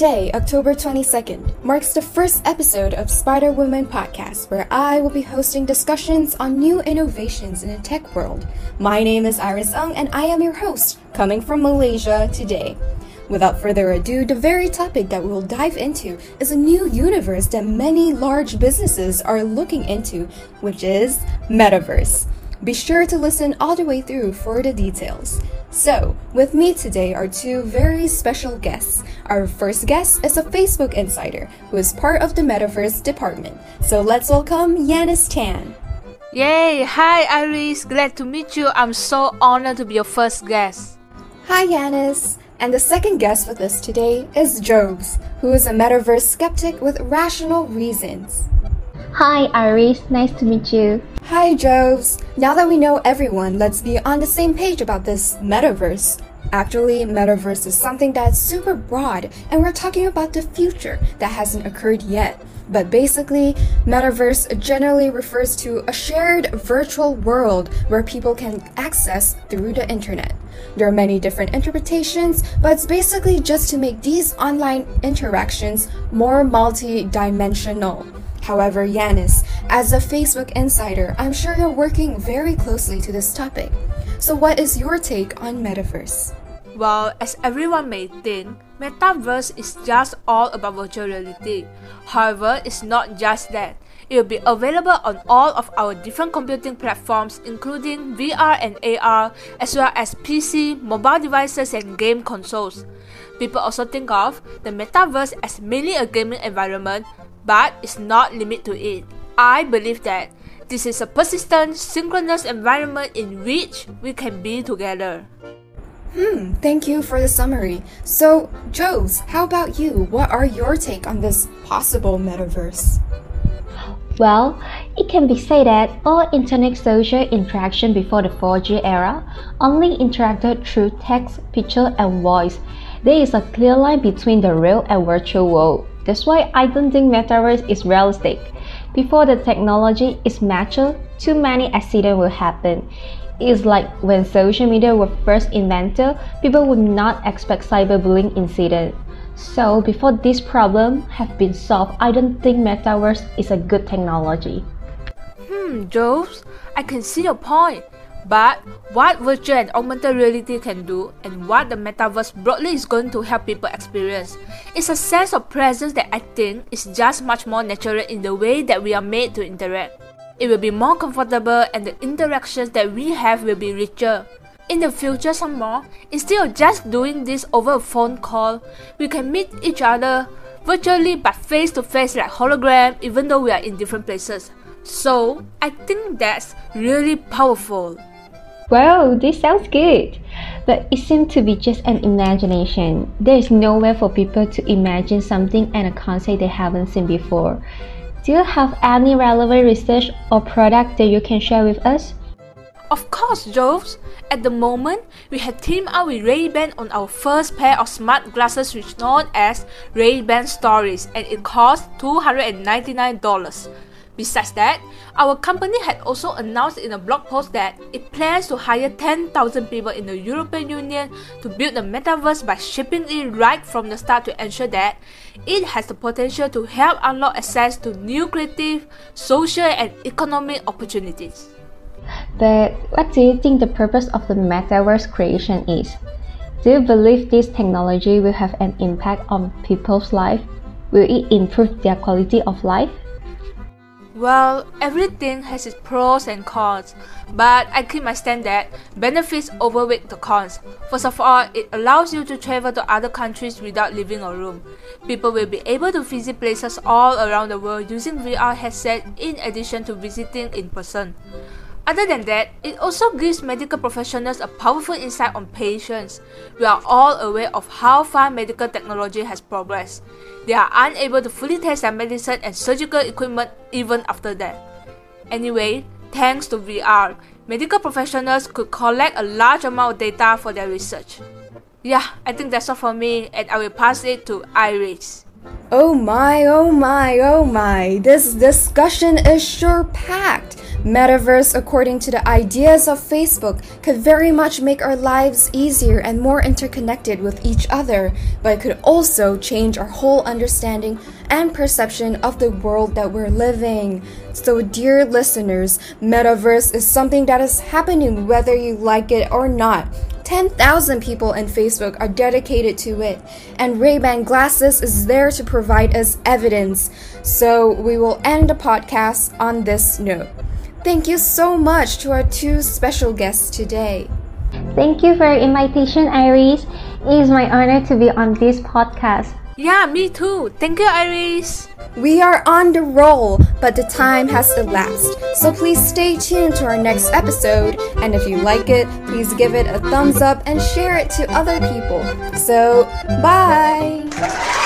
Today, October 22nd, marks the first episode of Spider Woman Podcast, where I will be hosting discussions on new innovations in the tech world. My name is Iris Ung, and I am your host, coming from Malaysia today. Without further ado, the very topic that we will dive into is a new universe that many large businesses are looking into, which is Metaverse. Be sure to listen all the way through for the details. So, with me today are two very special guests. Our first guest is a Facebook insider who is part of the Metaverse department. So let's welcome Yannis Tan. Yay! Hi Iris, glad to meet you. I'm so honored to be your first guest. Hi Yannis. And the second guest with us today is Joves, who is a Metaverse skeptic with rational reasons. Hi, Iris. Nice to meet you. Hi, Joves. Now that we know everyone, let's be on the same page about this metaverse. Actually, metaverse is something that's super broad, and we're talking about the future that hasn't occurred yet. But basically, metaverse generally refers to a shared virtual world where people can access through the internet. There are many different interpretations, but it's basically just to make these online interactions more multi-dimensional. However, Yannis, as a Facebook insider, I'm sure you're working very closely to this topic. So, what is your take on metaverse? Well, as everyone may think, Metaverse is just all about virtual reality. However, it's not just that. It will be available on all of our different computing platforms, including VR and AR, as well as PC, mobile devices, and game consoles. People also think of the metaverse as mainly a gaming environment, but it's not limited to it. I believe that this is a persistent, synchronous environment in which we can be together. Hmm, thank you for the summary. So, Joves, how about you? What are your take on this possible metaverse? Well, it can be said that all internet social interaction before the 4G era only interacted through text, picture, and voice. There is a clear line between the real and virtual world. That's why I don't think metaverse is realistic. Before the technology is mature, too many accidents will happen. It's like when social media were first invented, people would not expect cyberbullying incident. So before this problem have been solved, I don't think metaverse is a good technology. Hmm, Joves, I can see your point. But what virtual and augmented reality can do and what the metaverse broadly is going to help people experience is a sense of presence that I think is just much more natural in the way that we are made to interact. It will be more comfortable and the interactions that we have will be richer. In the future some more, instead of just doing this over a phone call, we can meet each other virtually but face to face like hologram even though we are in different places. So, I think that's really powerful. Wow, this sounds good. But it seems to be just an imagination. There is nowhere for people to imagine something and a concept they haven't seen before. Do you have any relevant research or product that you can share with us? Of course, Joves. At the moment, we have teamed up with Ray-Ban on our first pair of smart glasses which known as Ray-Ban Stories and it costs $299. Besides that, our company had also announced in a blog post that it plans to hire 10,000 people in the European Union to build the metaverse by shipping it right from the start to ensure that it has the potential to help unlock access to new creative, social, and economic opportunities. But what do you think the purpose of the metaverse creation is? Do you believe this technology will have an impact on people's life? Will it improve their quality of life? Well, everything has its pros and cons, but I keep my stand that benefits overweigh the cons. First of all, it allows you to travel to other countries without leaving a room. People will be able to visit places all around the world using VR headset in addition to visiting in person. Other than that, it also gives medical professionals a powerful insight on patients. We are all aware of how far medical technology has progressed. They are unable to fully test their medicine and surgical equipment even after that. Anyway, thanks to VR, medical professionals could collect a large amount of data for their research. Yeah, I think that's all for me, and I will pass it to Iris. Oh my, oh my, oh my. This discussion is sure packed Metaverse, according to the ideas of Facebook, could very much make our lives easier and more interconnected with each other, but it could also change our whole understanding and perception of the world that we're living. So, dear listeners, Metaverse is something that is happening whether you like it or not. 10,000 people in Facebook are dedicated to it, and Ray-Ban Glasses is there to provide us evidence. So we will end the podcast on this note. Thank you so much to our two special guests today. Thank you for your invitation, Iris. It is my honor to be on this podcast. Yeah, me too. Thank you, Iris. We are on the roll, but the time has elapsed. So please stay tuned to our next episode. And if you like it, please give it a thumbs up and share it to other people. So, bye!